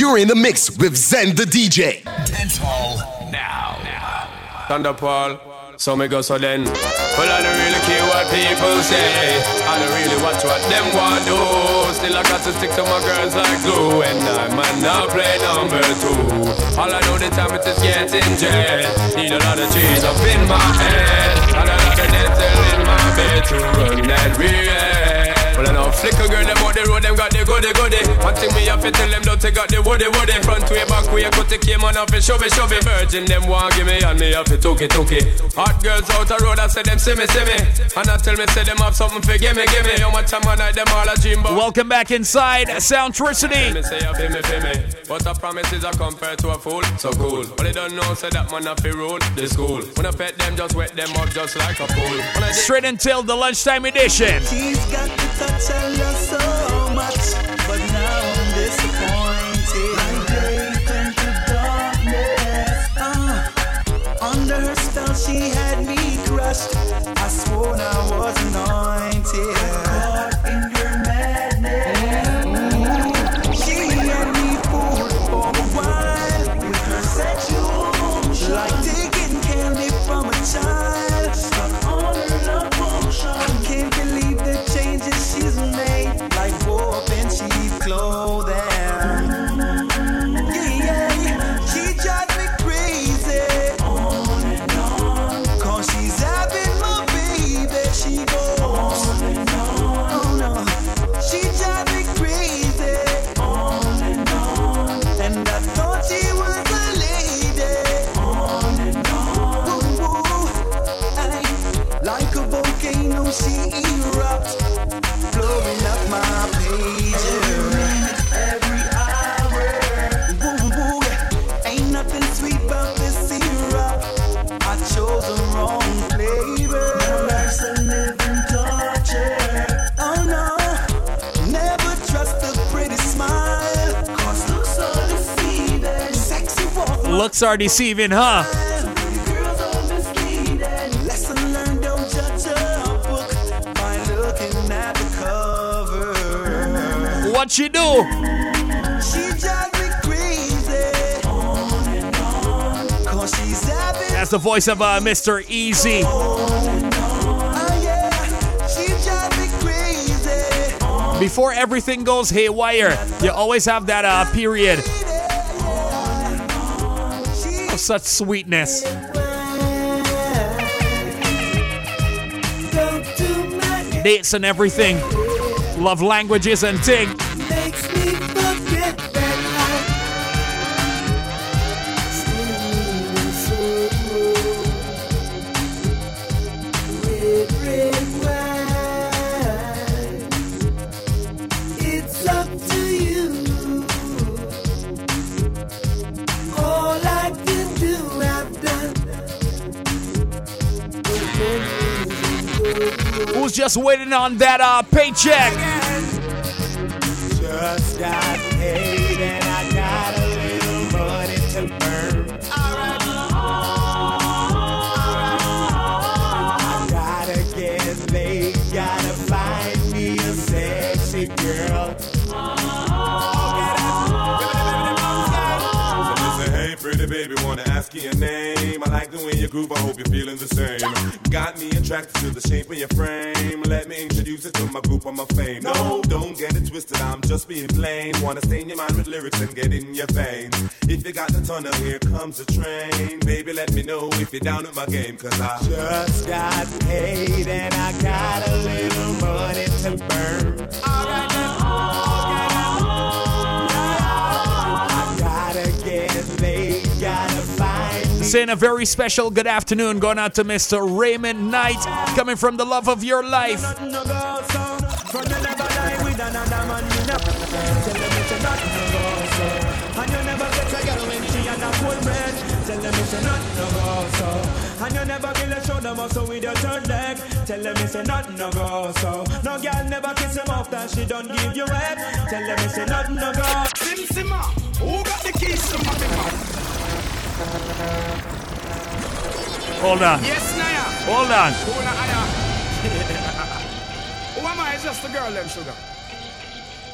You're in the mix with Zen the DJ. Dancehall now. Thunderpaul. So me go so then. Well, I don't really care what people say. I don't really watch what them want do. Still, I got to stick to my girls like glue. And I might not play number two. All I know the time is getting jet. Need a lot of cheese up in my head. And a lot of dental in my bed to run that real. Well, I know flicker girl, them on the road, them got the goody goody. One thing me have to tell them, don't take out the woody woody. Front way, back way, cut the came on off and shove it, shove it. Virgin, them want give me, and me have to took it, took it. Hot girls out the road, I say them see me, see me. And I tell me, say them have something for give me, give me. How much time I night, them all a dream about. Welcome back inside Soundtricity. Me say, feel me, feel me. But a promise is a compare to a fool, so cool. But they don't know, say that man have to rule the school. When I pet them, just wet them up just like a pool. Straight until the lunchtime edition. She's got the I love so much, but now I'm disappointed. My day turned to darkness. Uh, under her spell, she had me crushed. I swore I was anointed. Crazy. On and on. Cause she's having That's the voice of uh, Mr. Easy. She. Before everything goes haywire, you always have that uh, period such sweetness. Dates and everything. Love languages and ting. Done. Just waiting on that uh, paycheck? Just got paid and I got a little money to burn. Alright. I gotta get laid, gotta find me a sexy girl. Hey, pretty baby, wanna ask you your name? I like the way you groove, I hope you're feeling the same. Got me attracted to the shape of your frame. Let me introduce it to my group, I'm a fame. No, don't get it twisted, I'm just being plain. Wanna stain your mind with lyrics and get in your veins. If you got the tunnel, here comes the train. Baby, let me know if you're down with my game, cause I Just got paid and I got a little money to burn. Alright then. Saying a very special good afternoon going out to Mr. Raymond Knight, coming from the love of your life. Nothing no go so. From you never lie with another man, you know. Tell them it's a nothing no go so. And you never get a girl when she and a full bread. Tell them it's a nothing no go so. And you never kill a shoulder muscle with your third leg. Tell them it's a nothing no go so. No girl never kiss him off that she don't give you head. Tell them it's a nothing no go. Sim Simma, who got the keys to my man? Hold on. Yes, Naya. Hold on. Who am I? It's just a girl, them sugar.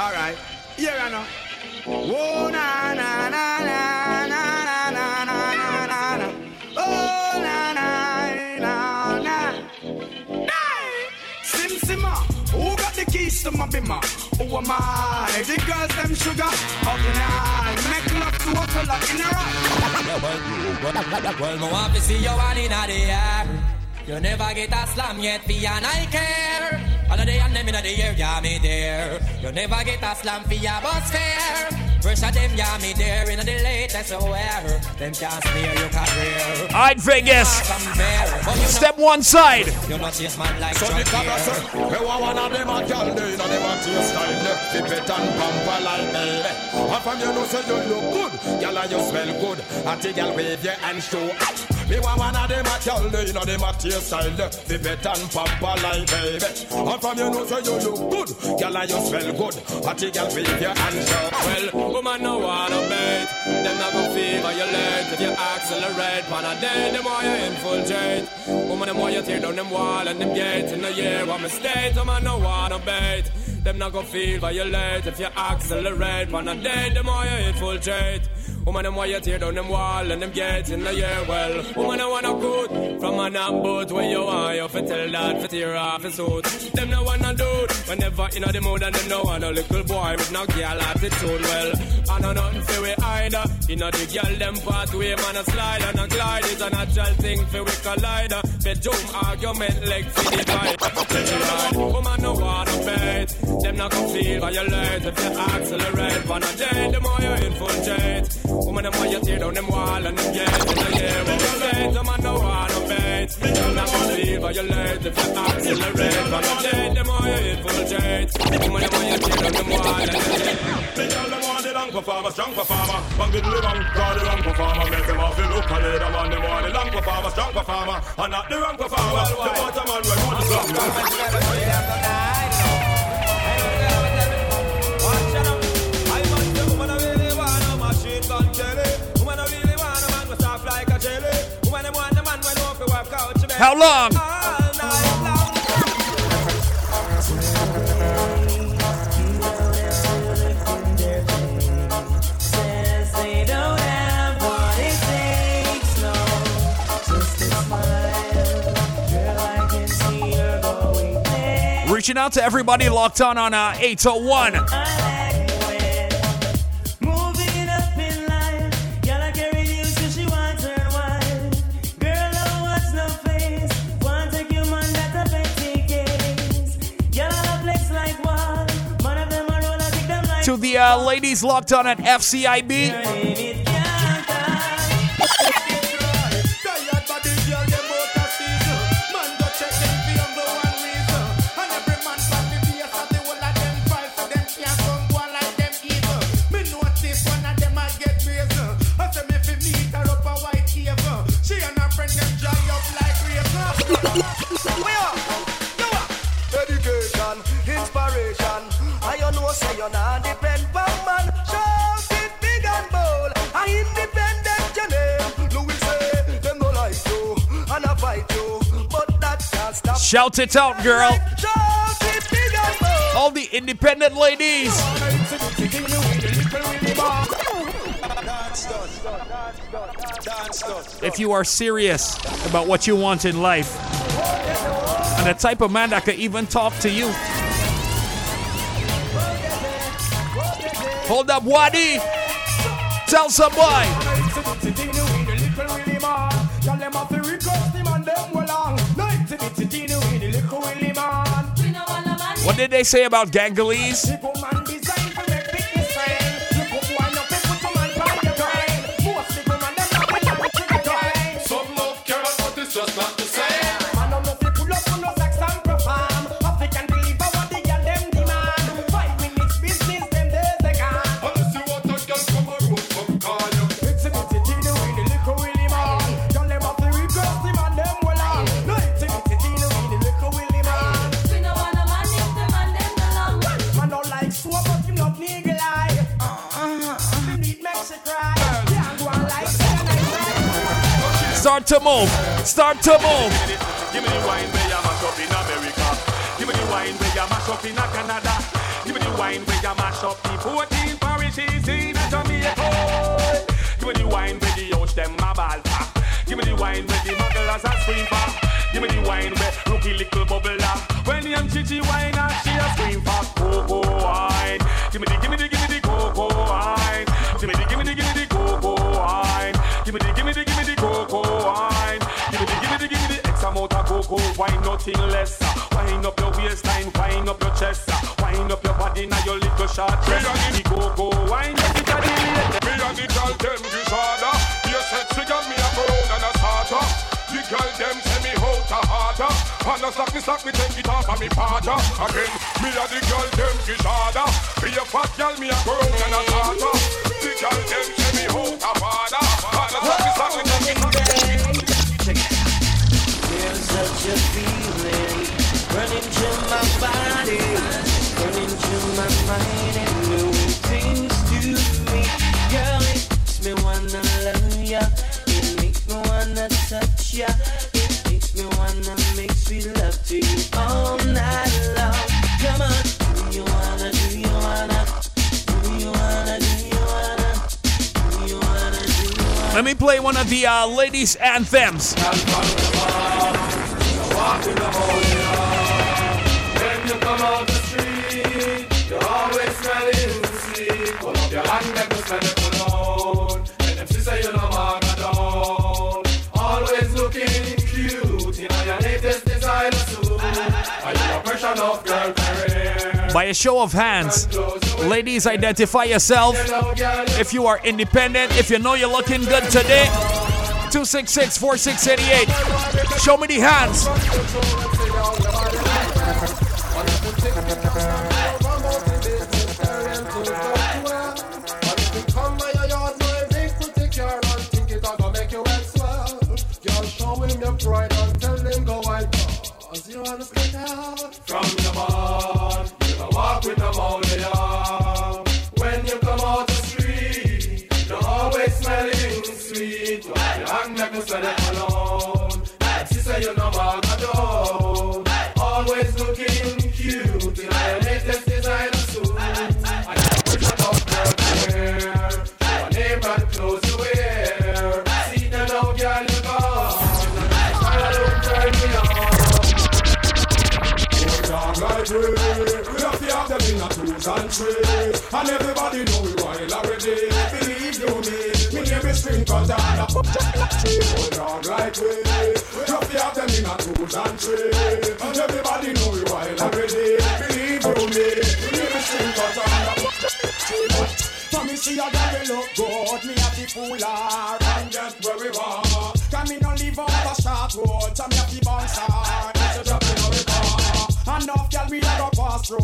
All right. Here I know. Oh na na na na na na na na na na. Oh, na na na na. Hey, Sim Who got the keys to my bimmer? Who am I? The girls, them sugar. How can I make a a? Well, no want to see you one in the air. You never get a slam yet, for and I care. All of the and them in the air, yeah, me there. You never get a slam for your bus fare. Fresh of them, yeah, me there. In the latest wear. Them can't smear your career. Alright, Vegas. Compare. But you Step one side. know, you not chase man like So John the cabra Deere. say, eh, hey, one of them a girl, they know them a taste style, they fit and pamper like baby. And from you know say you look good, girl and you smell good. And the girl wave your hand show. Me want one of them a girl, they know them a taste style, they fit and pamper like baby. And from you know say you look good, girl and you smell good. The girl wave your hand show. Well, woman no wanna bait. Them not gonna feel violate if you accelerate. Man a day, the more you infiltrate. Woman, the more you tear down them wall and them gates in the year. What mistake? Woman no wanna bait. Them not gonna feel violate if you accelerate. Man a day, the more you infiltrate. Woman, them why you tear down them wall and them gates in the year. Well, woman, I wanna good from an boat where you are. You fi tell that fi tear off his suit. Them no wanna do whenever in the mood and them no want a little boy with no girl attitude. Well, I know nothing fi we either. You know the girl them pathway man a slide and a glide is a natural thing fi we collide. Bedroom argument leg fi divide. Right. Woman no wanna bait. Them not gonna feel violate if you accelerate. One a day, the more you infiltrate. Woman, the more you tear down them wall and them gates in the air. When you bait, the man no wanna bait. Them not gonna feel violate if you accelerate. One a day, the more you infiltrate. Woman, the more you tear down them wall and them gates. The girl them want the long performer, strong performer. Bang it live and call the wrong performer. Make them off the look and they them want them want the long performer, strong performer, and not the wrong performer. The bottom man when you the song. Going there. Reaching out to everybody locked on on uh, 801. To the uh, ladies locked on at FCIB. inspiration. I you know say you not depend on man. Shout it big and bold. I independent your name. Louis say them no like you and I fight you, but that can't stop. Shout it out, girl. Shout it big and bold. All the independent ladies. If you are serious about what you want in life, and the type of man that can even talk to you, hold up, Wadi. Tell some boy. What did they say about Gangalese? Start to move. Start to move. Give me the wine where you mash up in America. Give me the wine where you mash up in Canada. Give me the wine where you mash up the 14 parishes nothing less. Wine up your waistline, wine up your chest. Wine up your body, now your little short dress. We go, go, wine up it at the latest. Me and the girl them disorder. You said she got me a brown and a starter. The girl them say me out a harder. And a slack me slack me take it off of me partner. Again, me and the girl them disorder. Be a fat girl me a brown and a starter. The girl them say me out a harder. And a slack me slack me take it off. There's such a feeling running through my body, running through my mind, and doing things to me. Girl, it makes me wanna love ya. It makes me wanna touch ya. It makes me wanna make sweet love to you all night long. Come on, do you wanna? Do you wanna? Do you wanna? Do you wanna? Do you wanna? Do you wanna? Let me play one of the uh, ladies' anthems. By a show of hands, ladies, identify yourself. If you are independent, if you know you're looking good today, 266 4688. Show me the hands. Like we, we have to have them in a twos and threes. And everybody know we wild already. Believe you me, me name is String Cutter and a Oh, dog like we, we have to have them in a twos and threes. And everybody know we wild already. Believe you me, me name is String Cutter and a For me see a girl we look good, me have to fool her and get where we want. Can me no live on the short road, so me Enough girl me pass through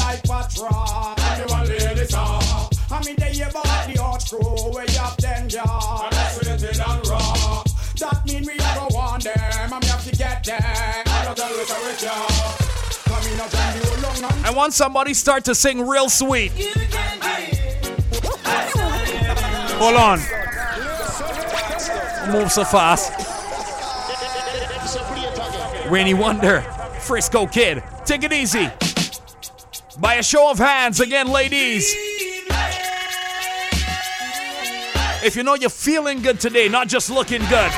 like patrol. And the one lady saw. I mean they about the hot crew way up then yeah. And that's when it and raw. That mean we a go want them, and me have to get them. I don't tell you so with ya. Come in a jam you long and I want somebody start to sing real sweet. Hold on. Move so fast. Rainy Wonder, Frisco Kid. Take it easy. By a show of hands, again, ladies. If you know you're feeling good today, not just looking good.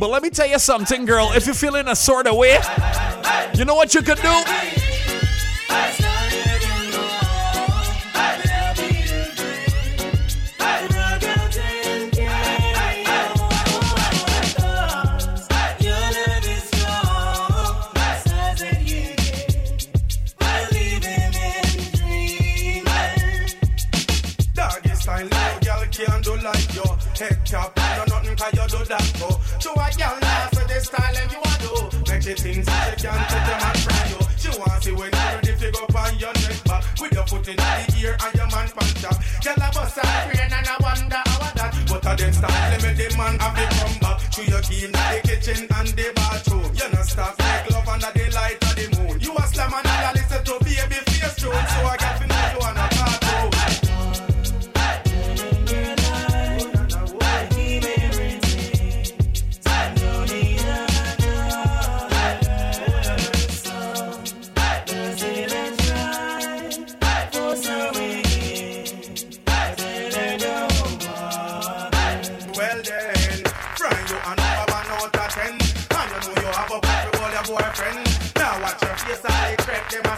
But let me tell you something, girl. If you're feeling a sort of way, you know what you could do? And your man pan top. Girl a bust a brain and I wonder how that. But a then style limit the man have to come back to your in the kitchen and the bathroom. You not stop make love under the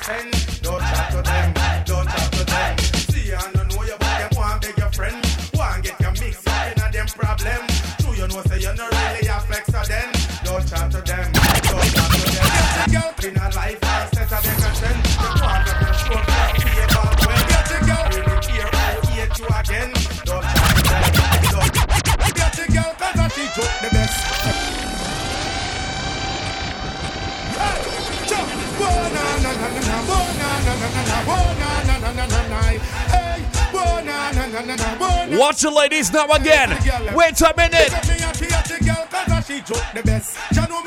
don't chat to them. Watch the ladies now again. Wait a minute. She joke the best. She know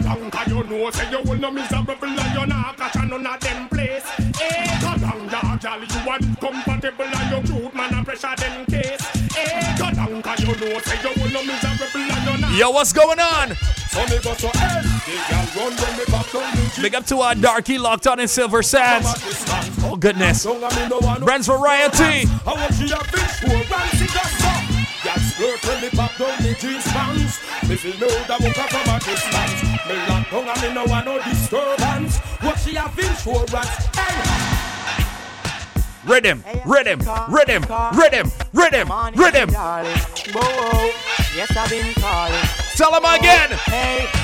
galang, 'cause you know, say you will no miserable and you not catch none of them place. Eh, you want compatible and you cute, man, pressure them case. Eh, 'cause you know, say you will no miserable and you not. Yo, what's going on? So me go so hey, the girl run when me back down the Big up to our darky locked on in Silver Sands. Oh, goodness. Don't me no one. Friends variety. I want you a fish for when me pop down the jeans pants. Me feel know that walk up from a distance. Me lock down and me no want no disturbance. What she a fish for rats? Hey. Rhythm, rhythm, rhythm, rhythm, rhythm, rhythm. Yes, I've been calling. Tell him again. Hey, good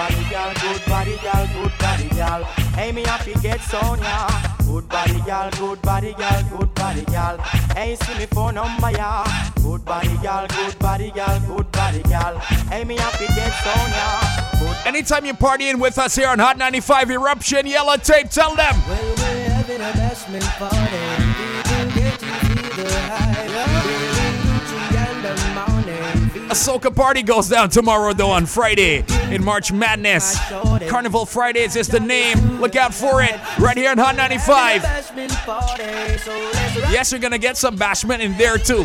body girl, good body girl, good body girl. Hey, me happy get Sonia. Good body girl, good body girl, good body girl. Hey, see me phone number ya. Good body girl, good body girl, good body girl. Hey, me happy get Sonia. Good Anytime you're partying with us here on Hot 95 Eruption, yellow tape, tell them. Well, we're having a bashment party. People get to the hype. Morning. Feel A soca party goes down tomorrow, though, on Friday in March Madness. Carnival Fridays is the name. Look out for it right here on Hot 95. bashment party. So let's rock. Yes, you're gonna get some bashment in there too.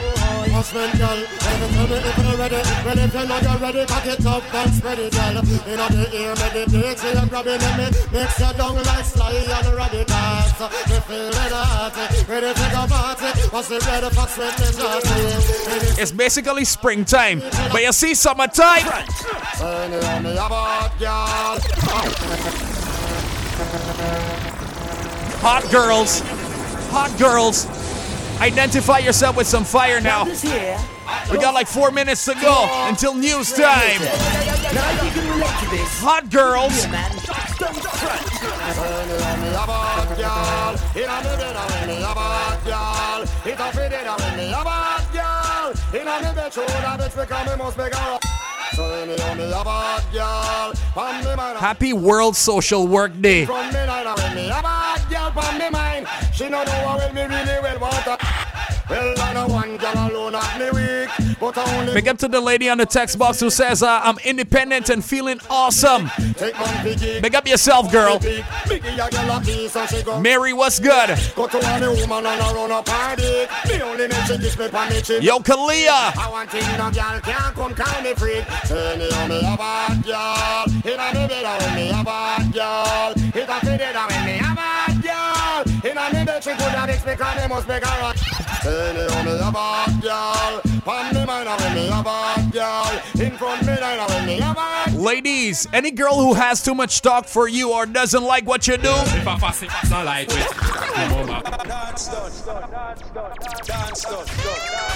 Husband, girl, baby, tell me if you're ready. Well, if you know you're ready, cock it up and spread it, girl. In the ear, meditate, so you're grabbing me. Mix your down like sly and radicals. Me feeling hot, ready to go party. What's the red fox when me naughty? It's basically springtime, but you see summertime. Turn it me about, girl. Hot girls, hot girls. Identify yourself with some fire now. We got like four minutes to go until news time. Now you can relate to this. Hot girls. Yeah, man. Turn it on me about, girl. In a me bed, I'm me about, girl. It a fit it, I'm me about, girl. In a me bed, show that bitch because me must make her. Turn it on me about, girl. Pon me mind. Happy World Social Work Day. From me night, I'm me about, girl. Pon me mind. She no know how well me really well want. Well, I know one girl alone at me weak, but I only Big up to the lady on the text box who says, uh, I'm independent and feeling awesome. take man piggy. Big up yourself, girl. Big, girl a piece she go. Mary, what's good? Go to any woman and I run up her dick. Me only make she kiss me pon me chin. Yo, Kalia. I want thing no girl can't come call me freak. Say me on me a bad girl. It a me bed on me a bad girl. It a fit it on me a bad girl. In a me bed she could have mix me cause me must make her run. Say me on me a bad girl. Pon me mind on me a bad girl. In front me line on me a bad Ladies, any girl who has too much talk for you or doesn't like what you do, If I fast it, it's not like it. Come over. Dance done, dance done, dance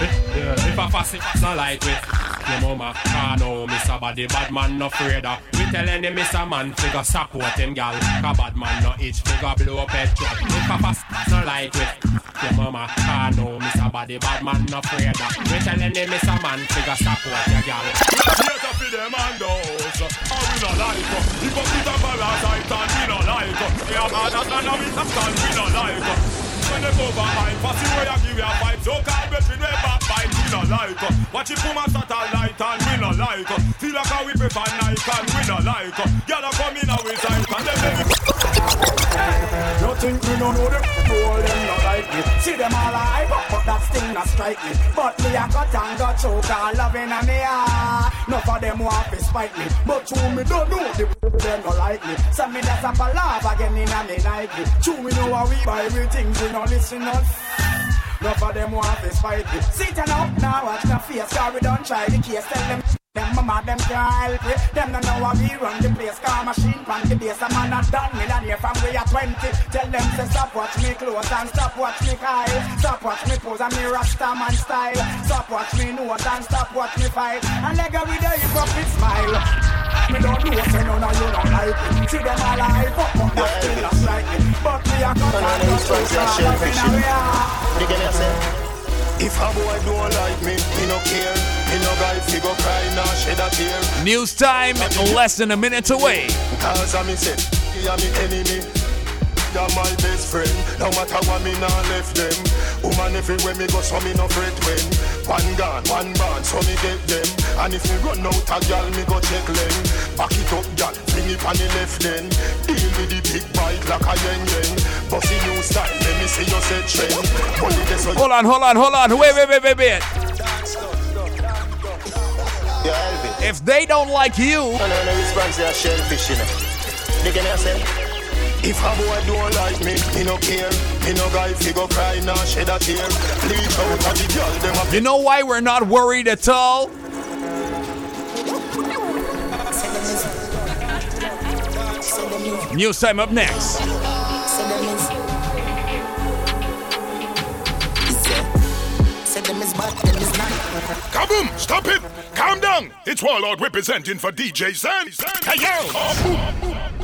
If I fast it, it's not like it. Your mama, ah no, Mr. Body, bad man no afraid of. We tell any Mr. Man figure support him, gal. Cause bad man no itch, figure blow up head truck. If I fast, it's not like it. Your mama, ah no, Mr. Body, bad man no afraid of. We tell any Mr. Man figure support your gal. Yet up in them and those, and we no like If a bit of parasite and we no like uh, We are mad as and we have stand, we no like. When they go behind, pass you where you give your vibe So call bind, we no like. Watch it satellite and we like. Feel like how we prefer Nike and we no like a come in and we tight and they make me You think me no know them but that strike me. But me and got choke and loving a me ah. Enough of them want to spite me, but true me don't know the them no like me. So me that's a laugh again in a me Nike. True me know how we buy everything, we no listen us. Enough of them want to spite me. Sit up now, watch the face, cause we don't try the case. Tell them. Them mama, them can't help it. Them don't know how we run the place. Car machine pan the base. A man a done millionaire from we are 20. Tell them to stop watch me clothes and stop watch me Kyle. Stop watch me pose and me rasta man style. Stop watch me nose and stop watch me fight. And leg with a hypocrite smile. Me don't know, say none of you don't like it. See them alive, but but that still not like it. But me a cut and just so smart, in a real. If a boy don't like me, he no care. News time, less than a minute away. Cause I me say, he a me enemy. You're my best friend. No matter what me nah left them. Woman everywhere me go, so me no fret when. One gun, one band, so me get them. And if me run out a gal, me go check them. Back it up, gal, bring it on the left then. Deal with the big bike like a yen yen. Bossy new style, let me see you set trend. Only this so Hold on, hold on, hold on. Wait, wait, wait, wait, wait. If they don't like you, if a boy don't like me, he no care. He no guy fi go cry nor shed a tear. Bleach out of the girl, them a you know why we're not worried at all? News time up next. Kaboom! Stop it! Calm down! It's Warlord representing for DJ Zen. Hey yo!